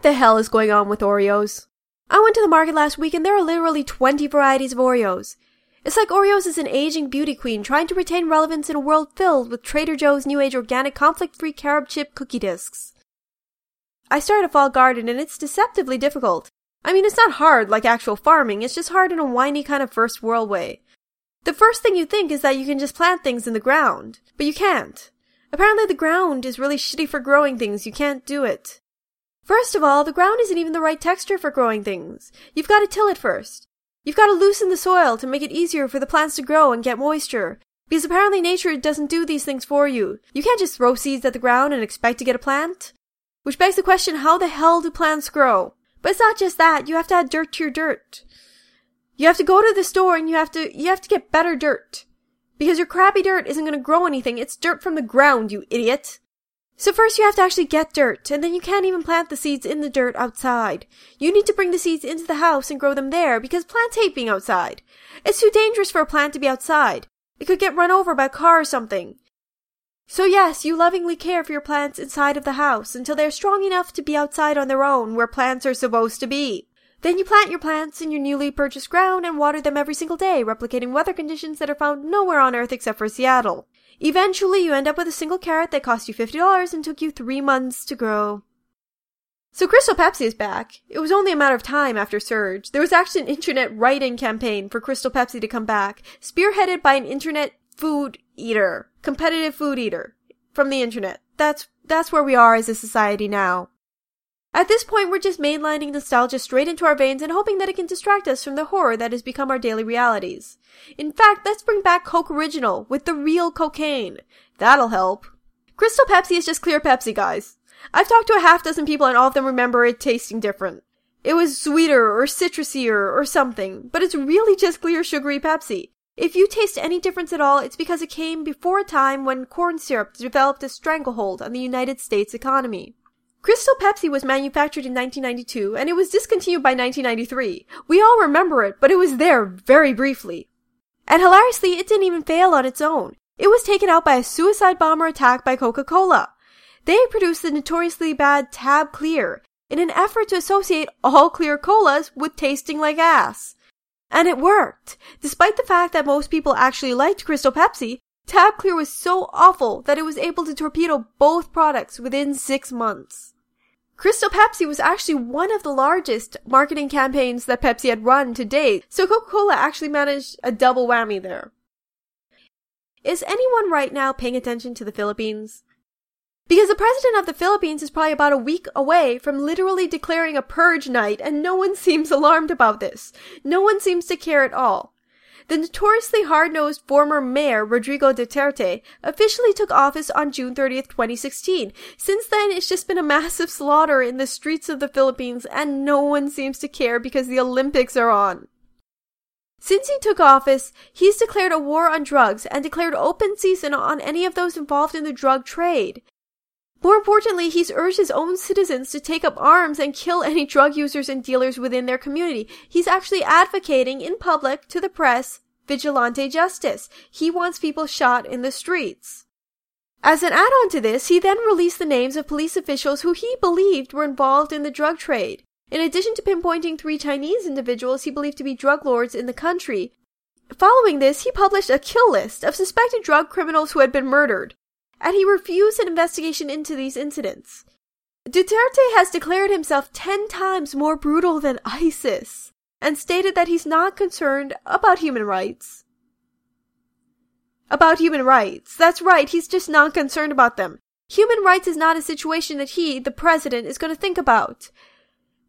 What the hell is going on with Oreos? I went to the market last week and there are literally 20 varieties of Oreos. It's like Oreos is an aging beauty queen trying to retain relevance in a world filled with Trader Joe's New Age organic conflict free carob chip cookie discs. I started a fall garden and it's deceptively difficult. I mean, it's not hard like actual farming, it's just hard in a whiny kind of first world way. The first thing you think is that you can just plant things in the ground, but you can't. Apparently the ground is really shitty for growing things, you can't do it. First of all, the ground isn't even the right texture for growing things. You've got to till it first. You've got to loosen the soil to make it easier for the plants to grow and get moisture. Because apparently nature doesn't do these things for you. You can't just throw seeds at the ground and expect to get a plant. Which begs the question, how the hell do plants grow? But it's not just that, you have to add dirt to your dirt. You have to go to the store and you have to, you have to get better dirt. Because your crappy dirt isn't gonna grow anything, it's dirt from the ground, you idiot. So first you have to actually get dirt, and then you can't even plant the seeds in the dirt outside. You need to bring the seeds into the house and grow them there because plants hate being outside. It's too dangerous for a plant to be outside. It could get run over by a car or something. So yes, you lovingly care for your plants inside of the house until they're strong enough to be outside on their own where plants are supposed to be. Then you plant your plants in your newly purchased ground and water them every single day, replicating weather conditions that are found nowhere on Earth except for Seattle. Eventually, you end up with a single carrot that cost you $50 and took you three months to grow. So Crystal Pepsi is back. It was only a matter of time after Surge. There was actually an internet write-in campaign for Crystal Pepsi to come back, spearheaded by an internet food eater, competitive food eater from the internet. That's that's where we are as a society now. At this point, we're just mainlining nostalgia straight into our veins and hoping that it can distract us from the horror that has become our daily realities. In fact, let's bring back Coke Original with the real cocaine. That'll help. Crystal Pepsi is just clear Pepsi, guys. I've talked to a half dozen people and all of them remember it tasting different. It was sweeter or citrusier or something, but it's really just clear sugary Pepsi. If you taste any difference at all, it's because it came before a time when corn syrup developed a stranglehold on the United States economy. Crystal Pepsi was manufactured in 1992 and it was discontinued by 1993. We all remember it, but it was there very briefly. And hilariously, it didn't even fail on its own. It was taken out by a suicide bomber attack by Coca-Cola. They produced the notoriously bad Tab Clear in an effort to associate all clear colas with tasting like ass. And it worked. Despite the fact that most people actually liked Crystal Pepsi, Tab Clear was so awful that it was able to torpedo both products within six months. Crystal Pepsi was actually one of the largest marketing campaigns that Pepsi had run to date, so Coca-Cola actually managed a double whammy there. Is anyone right now paying attention to the Philippines? Because the president of the Philippines is probably about a week away from literally declaring a purge night, and no one seems alarmed about this. No one seems to care at all. The notoriously hard-nosed former mayor Rodrigo Duterte officially took office on June 30th, 2016. Since then, it's just been a massive slaughter in the streets of the Philippines and no one seems to care because the Olympics are on. Since he took office, he's declared a war on drugs and declared open season on any of those involved in the drug trade. More importantly, he's urged his own citizens to take up arms and kill any drug users and dealers within their community. He's actually advocating in public to the press vigilante justice. He wants people shot in the streets. As an add-on to this, he then released the names of police officials who he believed were involved in the drug trade. In addition to pinpointing three Chinese individuals he believed to be drug lords in the country, following this, he published a kill list of suspected drug criminals who had been murdered and he refused an investigation into these incidents. Duterte has declared himself 10 times more brutal than ISIS and stated that he's not concerned about human rights. About human rights. That's right, he's just not concerned about them. Human rights is not a situation that he, the president, is going to think about.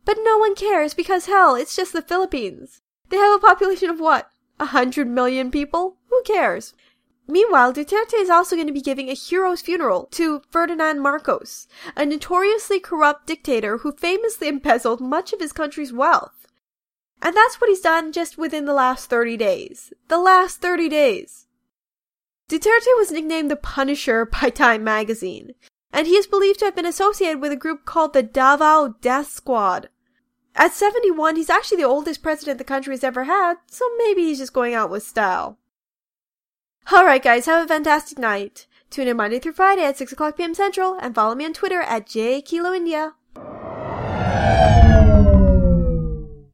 But no one cares because hell, it's just the Philippines. They have a population of what? A hundred million people? Who cares? Meanwhile, Duterte is also going to be giving a hero's funeral to Ferdinand Marcos, a notoriously corrupt dictator who famously embezzled much of his country's wealth. And that's what he's done just within the last 30 days. The last 30 days. Duterte was nicknamed the Punisher by Time magazine, and he is believed to have been associated with a group called the Davao Death Squad. At 71, he's actually the oldest president the country has ever had, so maybe he's just going out with style. Alright guys, have a fantastic night. Tune in Monday through Friday at 6 o'clock p.m. Central and follow me on Twitter at JKiloIndia.